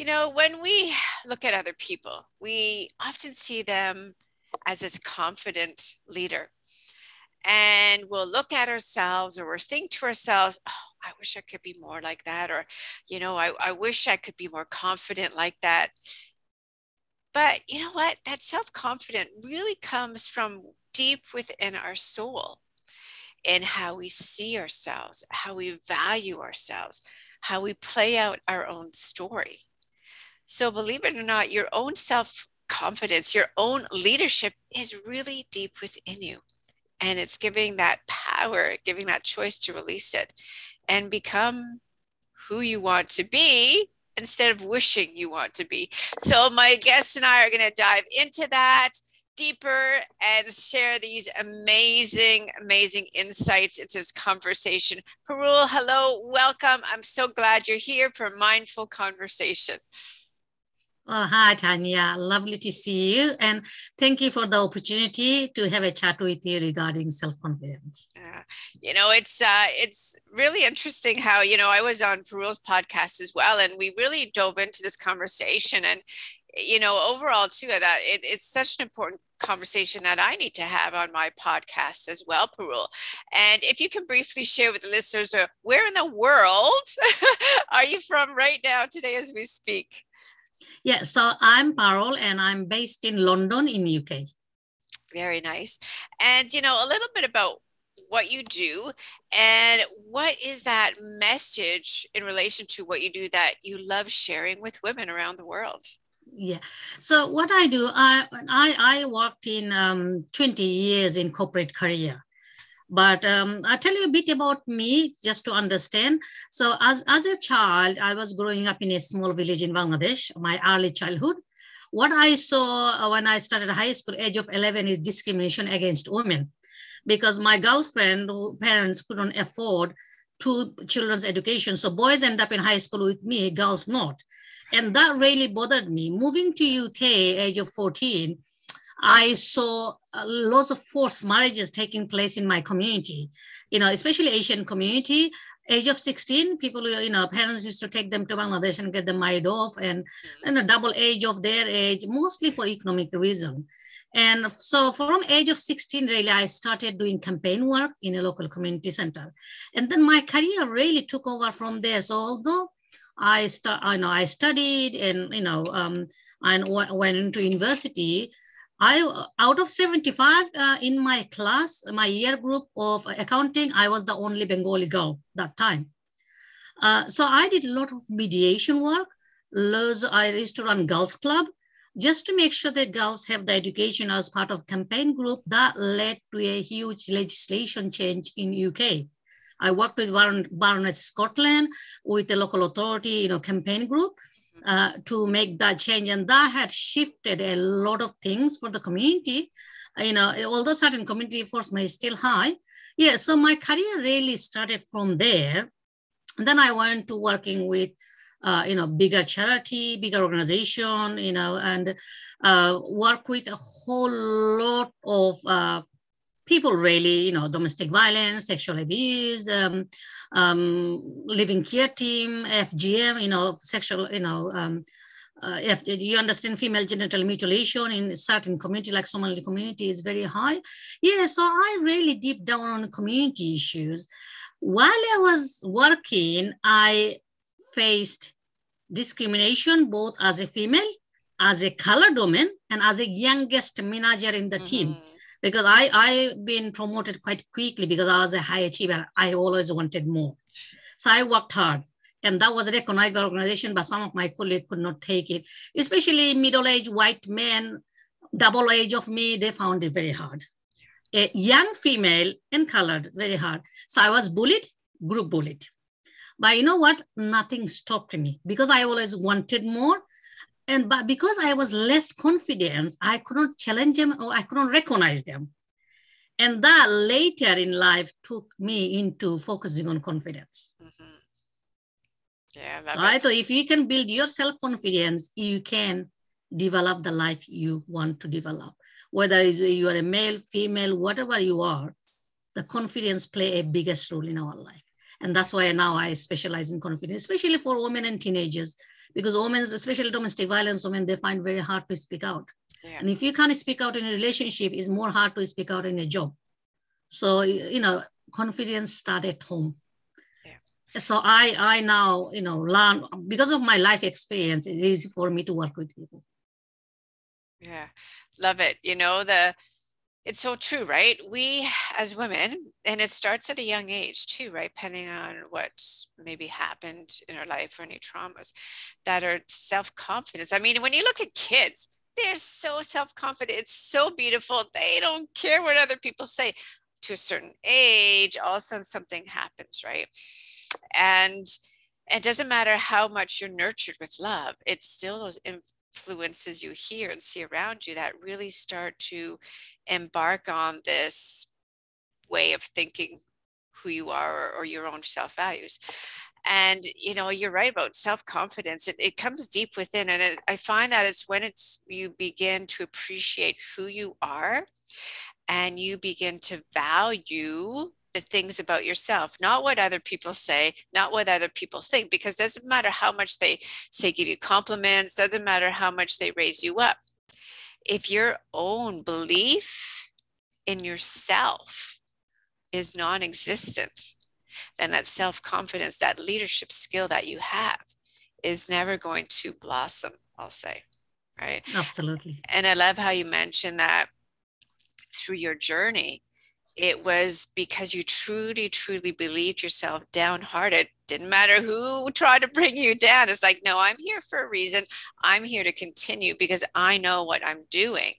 You know, when we look at other people, we often see them as this confident leader. And we'll look at ourselves or we'll think to ourselves, oh, I wish I could be more like that. Or, you know, I, I wish I could be more confident like that. But you know what? That self confidence really comes from deep within our soul in how we see ourselves, how we value ourselves, how we play out our own story. So, believe it or not, your own self confidence, your own leadership is really deep within you. And it's giving that power, giving that choice to release it and become who you want to be instead of wishing you want to be. So, my guests and I are going to dive into that deeper and share these amazing, amazing insights into this conversation. Parul, hello, welcome. I'm so glad you're here for Mindful Conversation. Well, hi, Tanya. Lovely to see you. And thank you for the opportunity to have a chat with you regarding self-confidence. Yeah. You know, it's uh, it's really interesting how, you know, I was on Parul's podcast as well, and we really dove into this conversation. And, you know, overall, too, that it, it's such an important conversation that I need to have on my podcast as well, Parul. And if you can briefly share with the listeners, uh, where in the world are you from right now, today, as we speak? Yeah, so I'm Parul and I'm based in London in UK. Very nice. And you know, a little bit about what you do and what is that message in relation to what you do that you love sharing with women around the world? Yeah. So what I do, I I, I worked in um, 20 years in corporate career. But um, I'll tell you a bit about me just to understand. So, as, as a child, I was growing up in a small village in Bangladesh, my early childhood. What I saw uh, when I started high school, age of 11, is discrimination against women because my girlfriend, parents couldn't afford two children's education. So, boys end up in high school with me, girls not. And that really bothered me. Moving to UK, age of 14, I saw uh, lots of forced marriages taking place in my community, you know, especially Asian community. Age of 16, people, you know, parents used to take them to Bangladesh and get them married off and, mm-hmm. and a double age of their age, mostly for economic reason. And so from age of 16, really, I started doing campaign work in a local community center. And then my career really took over from there. So although I, start, I know I studied and, you know, um, and went into university, I out of 75 uh, in my class, my year group of accounting, I was the only Bengali girl that time. Uh, so I did a lot of mediation work. I used to run girls club just to make sure that girls have the education as part of campaign group that led to a huge legislation change in UK. I worked with Baron, Baroness Scotland with the local authority, you know, campaign group uh, to make that change. And that had shifted a lot of things for the community. You know, although certain community enforcement is still high. Yeah, so my career really started from there. And then I went to working with, uh, you know, bigger charity, bigger organization, you know, and uh, work with a whole lot of uh, people really, you know, domestic violence, sexual abuse, um, um, living care team, FGM, you know, sexual, you know, um, uh, if you understand female genital mutilation in certain community like Somali community is very high. Yeah, so I really deep down on community issues. While I was working, I faced discrimination both as a female, as a color woman, and as a youngest manager in the mm-hmm. team because I I've been promoted quite quickly because I was a high achiever. I always wanted more, so I worked hard, and that was recognized by organization. But some of my colleagues could not take it, especially middle-aged white men, double age of me. They found it very hard. A young female and colored, very hard. So I was bullied, group bullied. But you know what? Nothing stopped me because I always wanted more and but because I was less confident, I couldn't challenge them or I couldn't recognize them. And that later in life took me into focusing on confidence. Mm-hmm. Yeah, so I thought if you can build your self confidence, you can develop the life you want to develop. Whether you are a male, female, whatever you are, the confidence play a biggest role in our life. And that's why now I specialize in confidence, especially for women and teenagers, because women, especially domestic violence women, they find very hard to speak out. Yeah. And if you can't speak out in a relationship, it's more hard to speak out in a job. So, you know, confidence start at home. Yeah. So I, I now, you know, learn because of my life experience, it's easy for me to work with people. Yeah, love it. You know, the it's so true, right? We as women, and it starts at a young age too, right? Depending on what maybe happened in our life or any traumas that are self confidence. I mean, when you look at kids, they're so self confident. It's so beautiful. They don't care what other people say. To a certain age, all of a sudden something happens, right? And it doesn't matter how much you're nurtured with love, it's still those influences you hear and see around you that really start to embark on this way of thinking who you are or, or your own self values and you know you're right about self-confidence. It, it comes deep within and it, i find that it's when it's you begin to appreciate who you are and you begin to value the things about yourself, not what other people say, not what other people think, because it doesn't matter how much they say give you compliments, doesn't matter how much they raise you up. If your own belief in yourself is non existent, then that self confidence, that leadership skill that you have is never going to blossom, I'll say. Right. Absolutely. And I love how you mentioned that through your journey, it was because you truly, truly believed yourself downhearted. Didn't matter who tried to bring you down. It's like, no, I'm here for a reason. I'm here to continue because I know what I'm doing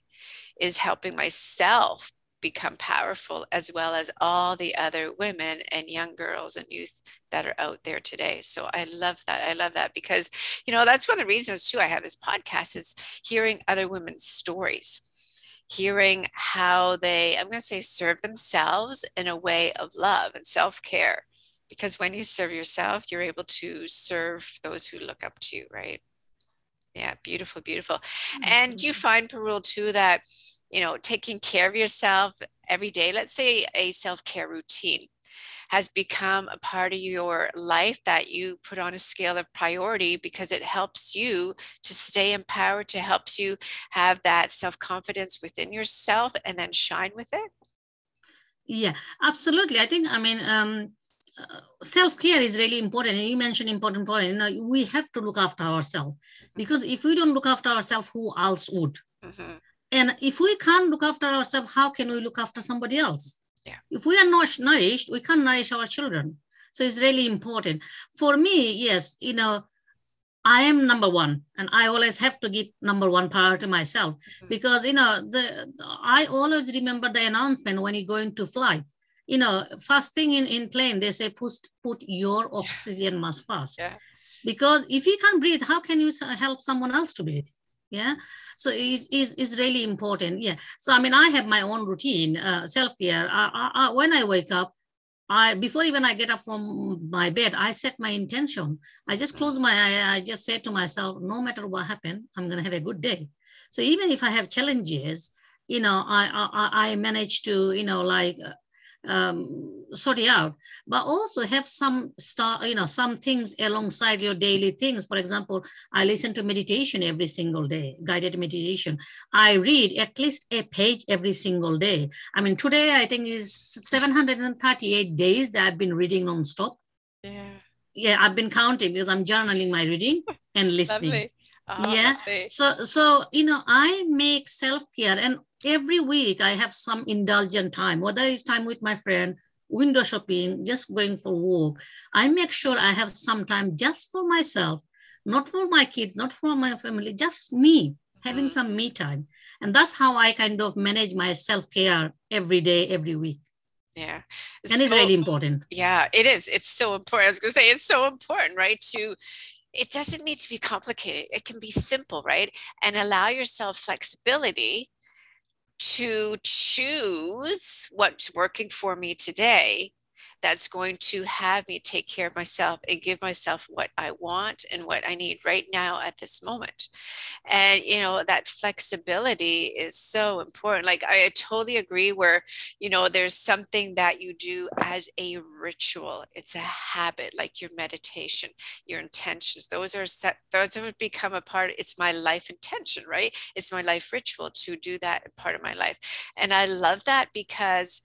is helping myself become powerful as well as all the other women and young girls and youth that are out there today. So I love that. I love that because, you know, that's one of the reasons too I have this podcast is hearing other women's stories hearing how they, I'm going to say, serve themselves in a way of love and self care. Because when you serve yourself, you're able to serve those who look up to you, right? Yeah, beautiful, beautiful. Mm-hmm. And you find, Parul, too, that, you know, taking care of yourself every day, let's say a self care routine has become a part of your life that you put on a scale of priority because it helps you to stay empowered, to helps you have that self-confidence within yourself and then shine with it? Yeah, absolutely. I think, I mean, um, uh, self-care is really important and you mentioned important point you know, we have to look after ourselves mm-hmm. because if we don't look after ourselves who else would mm-hmm. and if we can't look after ourselves how can we look after somebody else yeah. If we are not nourished, we can't nourish our children. So it's really important. For me, yes, you know, I am number one, and I always have to give number one priority myself mm-hmm. because you know the I always remember the announcement when you go into flight. You know, first thing in, in plane they say put put your oxygen mask first. Yeah. Because if you can't breathe, how can you help someone else to breathe? Yeah so it's, it's, it's really important yeah so i mean i have my own routine uh, self-care I, I, I, when i wake up I before even I get up from my bed, I set my intention. I just close my eye. I just say to myself, no matter what happened, I'm gonna have a good day. So even if I have challenges, you know, I I, I manage to you know like um, sort it out, but also have some star, you know, some things alongside your daily things. For example, I listen to meditation every single day, guided meditation. I read at least a page every single day. I mean, today I think is 738 days that I've been reading nonstop. Yeah. Yeah, I've been counting because I'm journaling my reading and listening. Oh, yeah. Lovely. So so you know, I make self-care and every week I have some indulgent time, whether it's time with my friend, window shopping, just going for a walk. I make sure I have some time just for myself, not for my kids, not for my family, just me, having some me time. And that's how I kind of manage my self-care every day, every week. Yeah. It's and it's so, really important. Yeah, it is. It's so important. I was going to say, it's so important, right? To, it doesn't need to be complicated. It can be simple, right? And allow yourself flexibility to choose what's working for me today that's going to have me take care of myself and give myself what I want and what I need right now at this moment. And, you know, that flexibility is so important. Like, I totally agree where, you know, there's something that you do as a ritual, it's a habit, like your meditation, your intentions. Those are set, those have become a part, it's my life intention, right? It's my life ritual to do that part of my life. And I love that because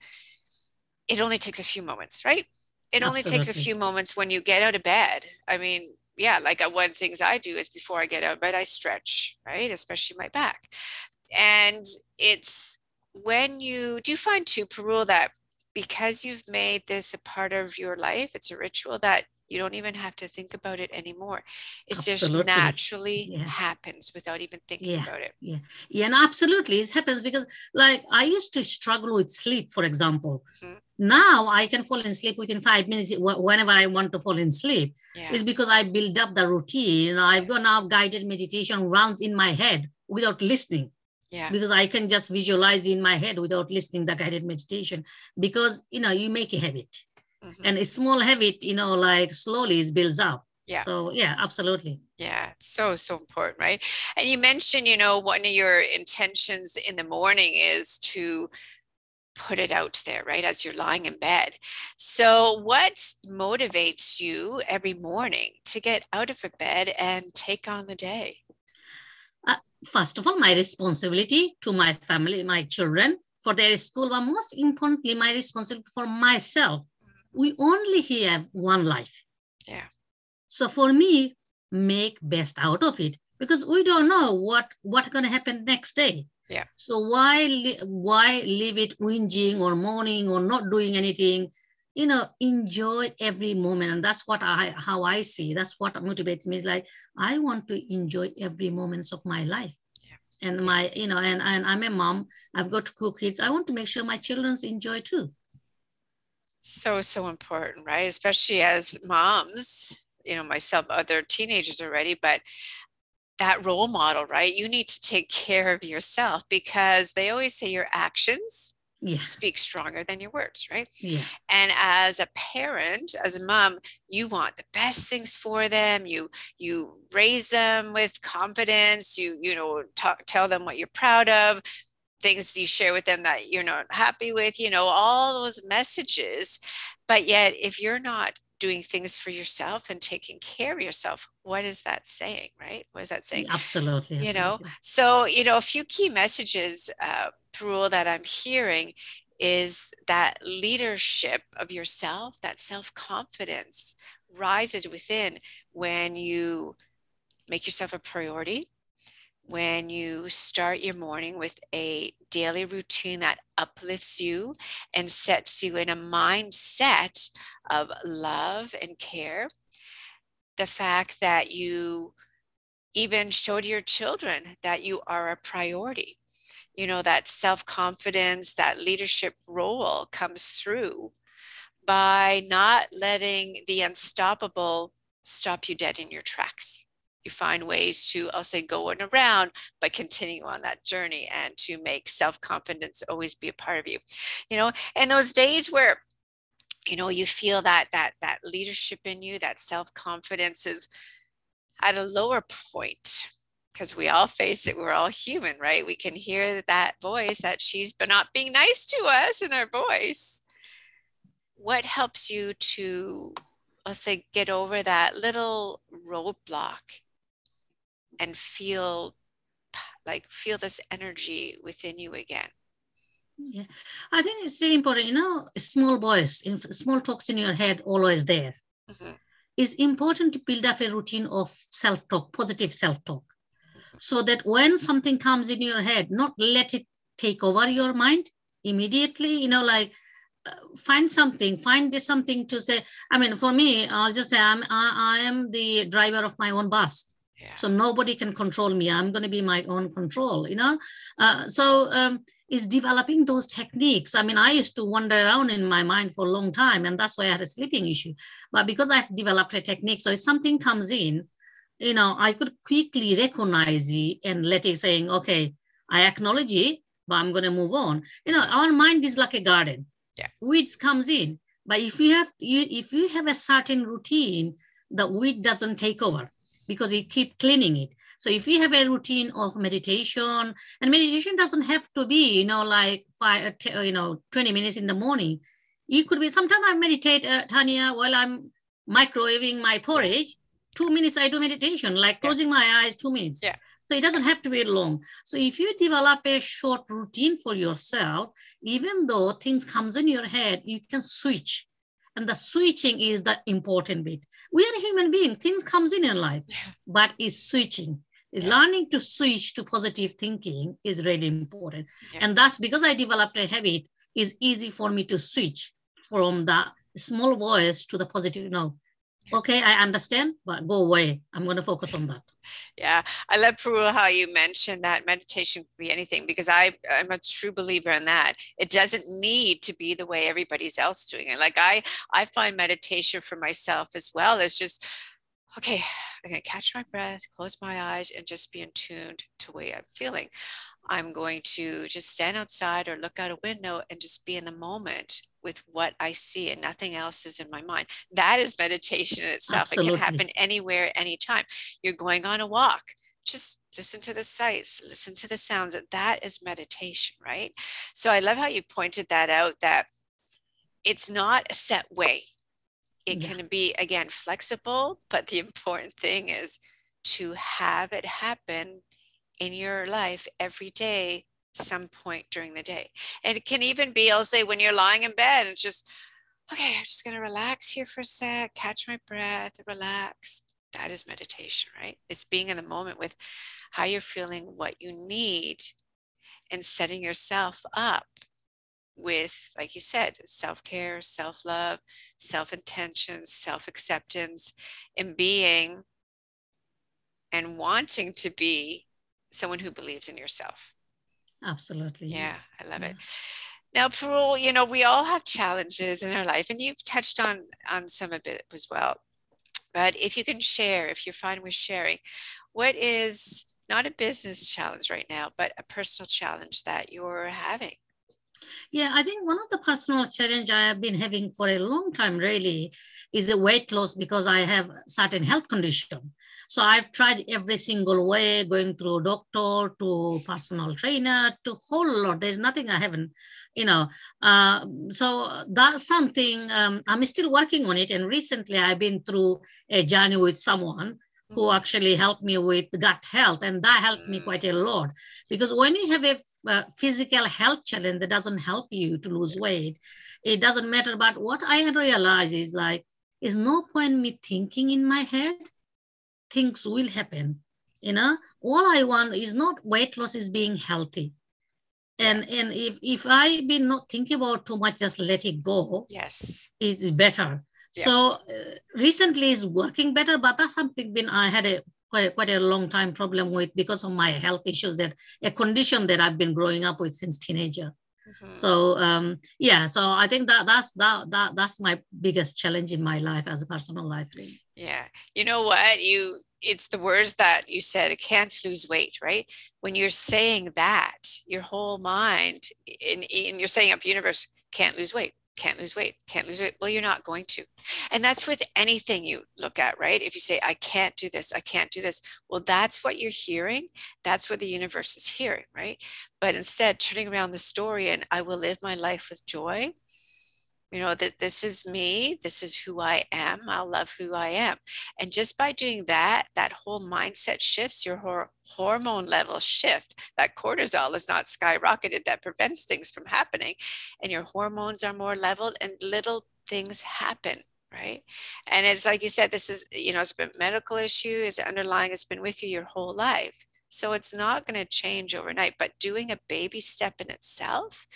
it only takes a few moments, right? It Absolutely. only takes a few moments when you get out of bed. I mean, yeah, like uh, one of the things I do is before I get out of bed, I stretch, right? Especially my back. And it's when you do find too, Parul, that because you've made this a part of your life, it's a ritual that you don't even have to think about it anymore. It absolutely. just naturally yeah. happens without even thinking yeah. about it. Yeah. Yeah. And absolutely it happens because like I used to struggle with sleep, for example. Mm-hmm. Now I can fall in sleep within five minutes whenever I want to fall in sleep. Yeah. It's because I build up the routine. I've got now guided meditation runs in my head without listening. Yeah. Because I can just visualize in my head without listening the guided meditation because you know you make a habit mm-hmm. and a small habit you know like slowly it builds up. Yeah. So yeah absolutely. Yeah so so important right? And you mentioned you know one of your intentions in the morning is to put it out there right as you're lying in bed. So what motivates you every morning to get out of a bed and take on the day? Uh, first of all my responsibility to my family my children. For their school but most importantly my responsibility for myself we only have one life. Yeah. So for me, make best out of it because we don't know what what's going to happen next day. Yeah. So why why leave it whinging or mourning or not doing anything? You know, enjoy every moment, and that's what I how I see. That's what motivates me. Is like I want to enjoy every moments of my life and my you know and, and i'm a mom i've got two kids i want to make sure my children enjoy too so so important right? Especially as moms you know myself other teenagers already but that role model right? You need to take care of yourself because they always say your actions yeah. speak stronger than your words right? Yeah. and as a parent as a mom you want the best things for them. You you raise them with confidence. You you know talk, tell them what you're proud of things you share with them that you're not happy with, you know, all those messages. But yet, if you're not doing things for yourself and taking care of yourself, what is that saying, right? What is that saying? Absolutely. You know, so, you know, a few key messages, uh, Parul, that I'm hearing is that leadership of yourself, that self confidence rises within when you make yourself a priority when you start your morning with a daily routine that uplifts you and sets you in a mindset of love and care. The fact that you even show to your children that you are a priority. You know, that self confidence, that leadership role comes through by not letting the unstoppable stop you dead in your tracks you find ways to i'll say go on around but continue on that journey and to make self-confidence always be a part of you. You know and those days where you know you feel that that that leadership in you that self-confidence is at a lower point because we all face it we're all human right? We can hear that voice that she's been not being nice to us in our voice. What helps you to I'll say get over that little roadblock and feel like feel this energy within you again yeah i think it's really important you know small voice small talks in your head always there. Mm-hmm. It's important to build up a routine of self-talk positive self-talk mm-hmm. so that when something comes in your head not let it take over your mind immediately you know like uh, find something find something to say i mean for me i'll just say i'm I, I am the driver of my own bus so nobody can control me. I'm going to be my own control, you know? Uh, so um, is developing those techniques. I mean, I used to wander around in my mind for a long time, and that's why I had a sleeping issue. But because I've developed a technique, so if something comes in, you know, I could quickly recognize it and let it saying, okay, I acknowledge it, but I'm going to move on. You know, our mind is like a garden. Yeah. Weeds comes in, But if you have you if you have a certain routine, the weed doesn't take over because you keep cleaning it. So if you have a routine of meditation, and meditation doesn't have to be, you know, like five, uh, you know, 20 minutes in the morning. You could be, sometimes I meditate, uh, Tanya, while I'm microwaving my porridge. Two minutes I do meditation, like closing my eyes, two minutes. Yeah. So it doesn't have to be long. So if you develop a short routine for yourself, even though things comes in your head, you can switch. And the switching is the important bit. We are human beings, things comes in in life, but it's switching. Yeah. Learning to switch to positive thinking is really important. Yeah. And thus, because I developed a habit, is easy for me to switch from the small voice to the positive no okay i understand but go away. I'm going to focus on that. Yeah i love Parul how you mentioned that meditation can be anything because i i'm a true believer in that. It doesn't need to be the way everybody's else doing it. Like i i find meditation for myself as well as just okay i'm going to catch my breath close my eyes and just be in tuned to way i'm feeling I'm going to just stand outside or look out a window and just be in the moment with what I see and nothing else is in my mind. That is meditation in itself. Absolutely. It can happen anywhere, anytime. You're going on a walk. Just listen to the sights, listen to the sounds. That is meditation, right? So I love how you pointed that out that it's not a set way. It yeah. can be, again, flexible, but the important thing is to have it happen in your life every day some point during the day. And it can even be i'll say when you're lying in bed it's just okay i'm just going to relax here for a sec catch my breath relax. That is meditation right? It's being in the moment with how you're feeling what you need and setting yourself up with like you said self-care self-love self-intention self-acceptance and being and wanting to be someone who believes in yourself. Absolutely. Yeah, yes. I love yeah. it. Now, Parul, you know, we all have challenges in our life, and you've touched on on some of it as well. But if you can share, if you're fine with sharing, what is not a business challenge right now, but a personal challenge that you're having? Yeah, I think one of the personal challenge I have been having for a long time really is a weight loss because I have certain health condition. So I've tried every single way, going through doctor to personal trainer to whole lot. There's nothing I haven't, you know. Uh, so that's something um, I'm still working on it. And recently I've been through a journey with someone who mm-hmm. actually helped me with gut health and that helped me quite a lot because when you have a uh, physical health challenge that doesn't help you to lose weight it doesn't matter but what i realize is like is no point me thinking in my head things will happen. You know, all I want is not weight loss is being healthy. And and if if I been not thinking about too much, just let it go. Yes, it's better. Yeah. So uh, recently is working better, but that's something been I had a quite, quite a long time problem with because of my health issues that a condition that I've been growing up with since teenager. Mm-hmm. So um, yeah, so I think that that's that that that's my biggest challenge in my life as a personal life. Yeah, you know what you it's the words that you said it can't lose weight right when you're saying that your whole mind in, in you're saying up universe can't lose weight can't lose weight, can't lose weight. Well, you're not going to. And that's with anything you look at, right? If you say, I can't do this, I can't do this, well, that's what you're hearing. That's what the universe is hearing, right? But instead, turning around the story and I will live my life with joy you know that this is me this is who i am i'll love who i am. And just by doing that that whole mindset shifts your hor- hormone levels shift. That cortisol is not skyrocketed that prevents things from happening and your hormones are more leveled and little things happen right? And it's like you said this is you know it's been medical issue it's underlying it's been with you your whole life. So it's not going to change overnight, but doing a baby step in itself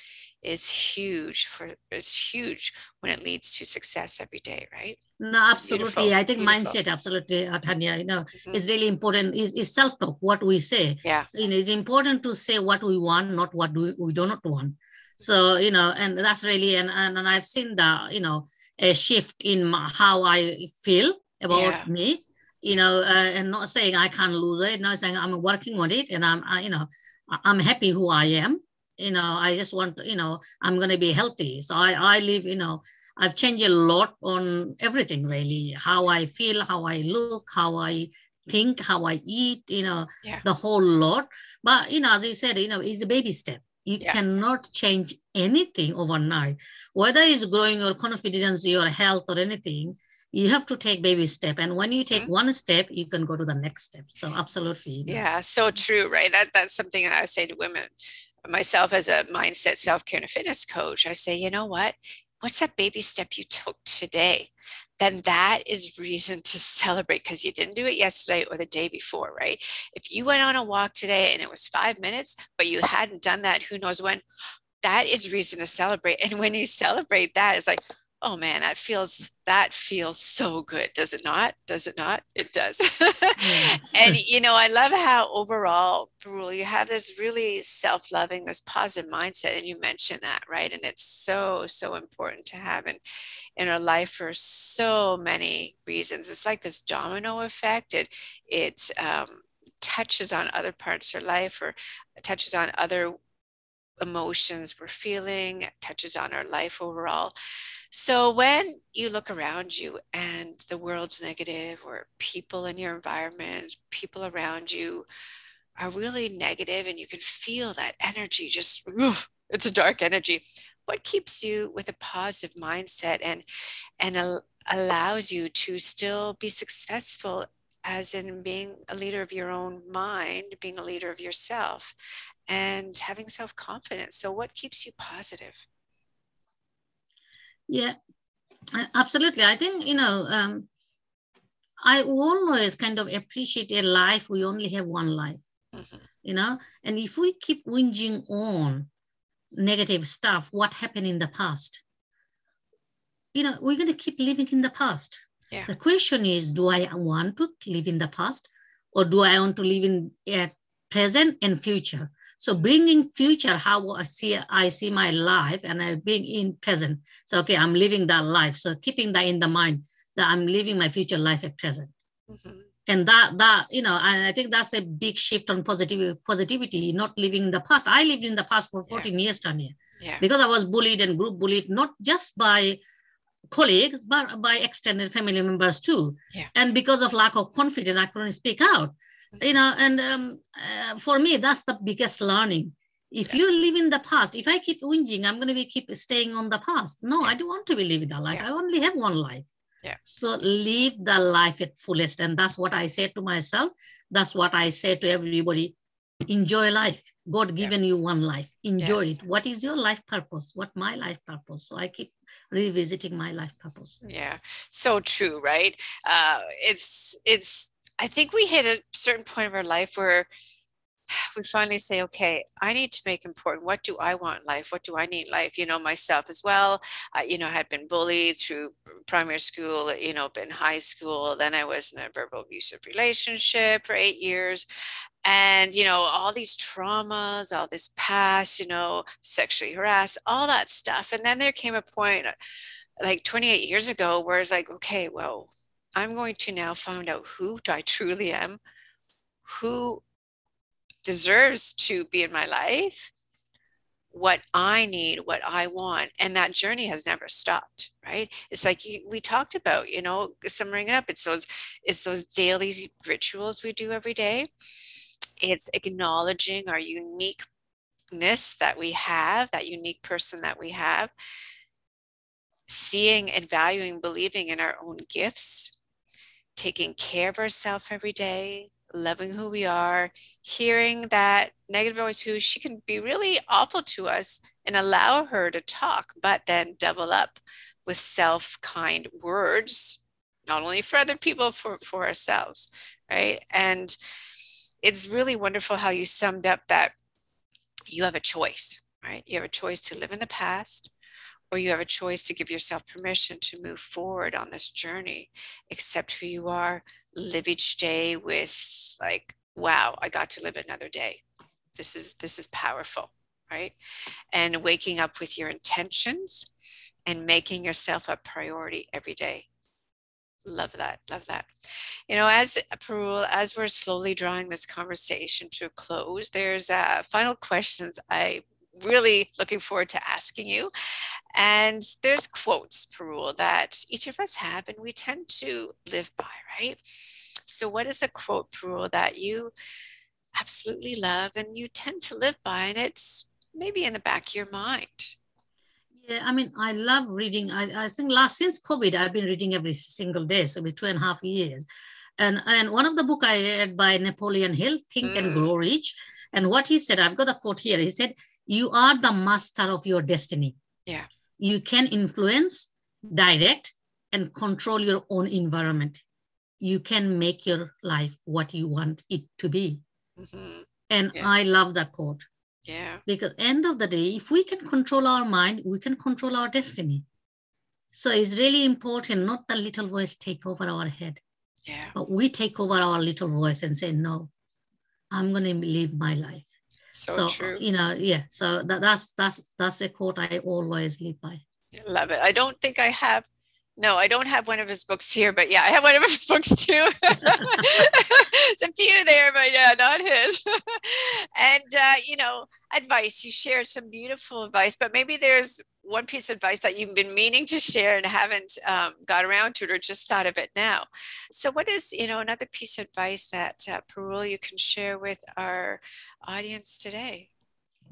is huge for it's huge when it leads to success every day, right? No, absolutely. Beautiful. I think Beautiful. mindset, absolutely, Tanya, you know, mm-hmm. is really important. Is, is self-talk, what we say. Yeah. So, you know, it's important to say what we want, not what we, we do not want. So, you know, and that's really, and, and, and I've seen the, you know, a shift in my, how I feel about yeah. me you know, uh, and not saying I can't lose it, not saying I'm working on it and I'm, I, you know, I'm happy who I am. You know, I just want, you know, I'm going to be healthy. So I, I live, you know, I've changed a lot on everything really, how I feel, how I look, how I think, how I eat, you know, Yeah. the whole lot. But you know, as I said, you know, it's a baby step. You Yeah. cannot change anything overnight, whether it's growing your confidence, your health, or anything. You have to take baby step, and when you take Mhm. one step, you can go to the next step. So absolutely. Yeah, so true, right? That that's something I say to women. Myself as a mindset, self-care, and a fitness coach, I say, you know what? What's that baby step you took today? Then that is reason to celebrate because you didn't do it yesterday or the day before, right? If you went on a walk today and it was five minutes, but you hadn't done that, who knows when, that is reason to celebrate. And when you celebrate that, it's like, oh man, that feels that feels so good, does it not? Does it not? It does. Yes. and you know, I love how overall, Parul, you have this really self-loving, this positive mindset, and you mentioned that, right? And it's so, so important to have in in our life for so many reasons. It's like this domino effect. It it um, touches on other parts of life or touches on other emotions we're feeling, touches on our life overall. So when you look around you and the world's negative, or people in your environment, people around you are really negative, and you can feel that energy just, oof, it's a dark energy. What keeps you with a positive mindset and and al- allows you to still be successful as in being a leader of your own mind, being a leader of yourself, and having self confidence. So, what keeps you positive? Yeah, uh, absolutely. I think, you know, um, I always kind of appreciate a life. We only have one life, Mhm. you know, and if we keep whinging on negative stuff, what happened in the past, you know, we're going to keep living in the past. Yeah. The question is, do I want to live in the past or do I want to live in at present and future? So bringing future, how I see I see my life, and I bring in present. So okay, I'm living that life. So keeping that in the mind that I'm living my future life at present, Mhm. and that that you know, and I think that's a big shift on positivity. Positivity, not living in the past. I lived in the past for 14 years, Tanya, Yeah. because I was bullied and group bullied, not just by colleagues, but by extended family members too. Yeah. And because of lack of confidence, I couldn't speak out. You know, and um, uh, for me, that's the biggest learning. If Yeah. you live in the past, if I keep whinging, I'm going to be keep staying on the past. No, Yeah. I don't want to be living that life. Yeah. I only have one life. Yeah. So live the life at fullest, and that's what I say to myself. That's what I say to everybody. Enjoy life. God given you one life. Enjoy it. What is your life purpose? What my life purpose? So I keep revisiting my life purpose. Yeah. So true, right? Uh, it's it's. I think we hit a certain point of our life where we finally say, okay, I need to make important. What do I want in life? What do I need in life? You know, myself as well. I, you know, had been bullied through primary school, you know, been high school. Then I was in a verbal abusive relationship for eight years. And, you know, all these traumas, all this past, you know, sexually harassed, all that stuff. And then there came a point uh, like 28 years ago where it's like, okay, well, I'm going to now find out who I truly am, who deserves to be in my life, what I need, what I want. And that journey has never stopped, right? It's like we talked about, you know, summing it up. It's those, it's those daily rituals we do every day. It's acknowledging our uniqueness that we have, that unique person that we have, seeing and valuing, believing in our own gifts, taking care of ourselves every day, loving who we are, hearing that negative voice who she can be really awful to us and allow her to talk, but then double up with self kind words, not only for other people, for, for ourselves, right? And it's really wonderful how you summed up that you have a choice, right? You have a choice to live in the past or you have a choice to give yourself permission to move forward on this journey, accept who you are, live each day with like, wow, I got to live another day. This is this is powerful, right? And waking up with your intentions and making yourself a priority every day. Love that. Love that. You know, as Parul, as we're slowly drawing this conversation to a close, there's uh, final questions I really looking forward to asking you. And there's quotes, Parul, that each of us have, and we tend to live by, right? So, what is a quote, Parul, that you absolutely love and you tend to live by, and it's maybe in the back of your mind? Yeah, I mean, I love reading. I, I think last since COVID, I've been reading every single day, so it's two and a half years. And and one of the book I read by Napoleon Hill, Think mm. and Grow Rich. And what he said, I've got a quote here. He said, "You are the master of your destiny. Yeah, you can influence, direct, and control your own environment. You can make your life what you want it to be." Mm-hmm. And yeah. I love that quote yeah. Because end of the day, if we can control our mind, we can control our destiny. So it's really important not the little voice take over our head. Yeah. But we take over our little voice and say, no, I'm going to live my life. So, so true. You know, yeah. So that, that's that's that's a quote I always live by. Love it. I don't think I have no, I don't have one of his books here, but yeah, I have one of his books too. it's a few there, but yeah, not his. and uh, you know, advice. You shared some beautiful advice, but maybe there's one piece of advice that you've been meaning to share and haven't um, got around to it or just thought of it now. So, what is you know another piece of advice that uh, Parul you can share with our audience today?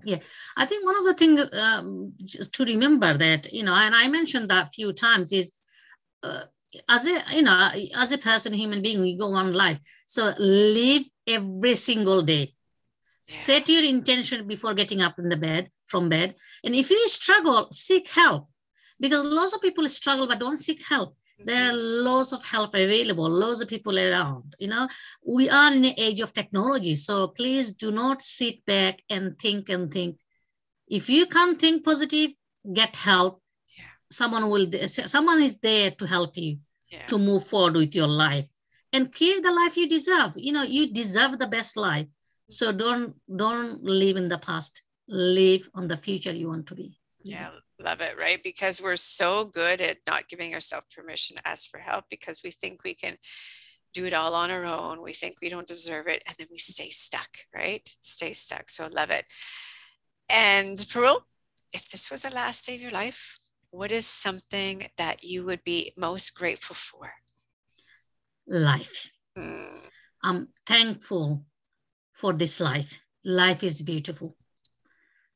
yeah i think one of the things um, just to remember that you know and i mentioned that a few times is uh, as a you know as a person human being we go on life so live every single day yeah. set your intention before getting up in the bed from bed. And if you struggle seek help. Because lots of people struggle but don't seek help. There are lots of help available lots of people around you know. We are in the age of technology so please do not sit back and think and think. If you can't think positive get help. Someone will someone is there to help you yeah. to move forward with your life. And create the life you deserve. You know you deserve the best life. So don't don't live in the past live on the future you want to be yeah love it right because we're so good at not giving ourselves permission to ask for help because we think we can do it all on our own we think we don't deserve it and then we stay stuck right stay stuck so love it and Parul, if this was the last day of your life what is something that you would be most grateful for? Life. Mm. I'm thankful for this life. Life is beautiful.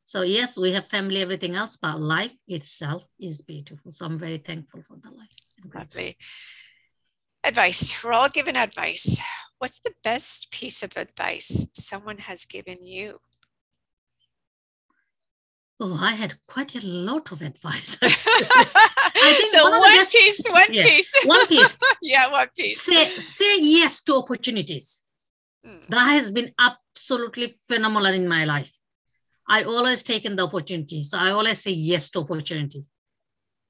So, yes, we have family, everything else, but life itself is beautiful. So, I'm very thankful for the life. Lovely. Advice. We're all given advice. What's the best piece of advice someone has given you? Oh, I had quite a lot of advice. I think so one, one best, piece, one yeah, piece. one piece. yeah, one piece. Say, say yes to opportunities. Mm. That has been absolutely phenomenal in my life. I always taken the opportunity. So I always say yes to opportunity.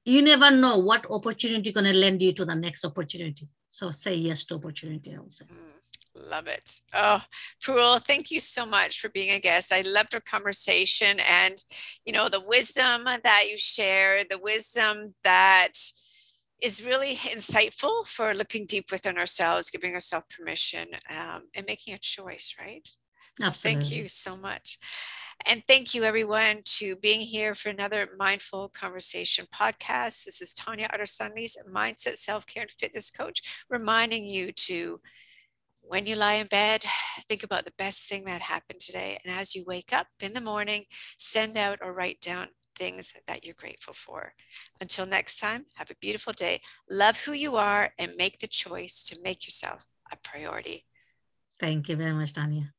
You never know what opportunity going to lend you to the next opportunity. So say yes to opportunity, I will say. Mm. Love it. Oh, Parul, thank you so much for being a guest. I loved our conversation and, you know, the wisdom that you shared, the wisdom that is really insightful for looking deep within ourselves, giving ourselves permission um, and making a choice, right? So Absolutely. thank you so much. And thank you, everyone, to being here for another Mindful Conversation podcast. This is Tanya Otterstein-Liehs, mindset, self care, and fitness coach, reminding you to when you lie in bed, think about the best thing that happened today. And as you wake up in the morning, send out or write down things that you're grateful for. Until next time, have a beautiful day. Love who you are and make the choice to make yourself a priority. Thank you very much, Tanya.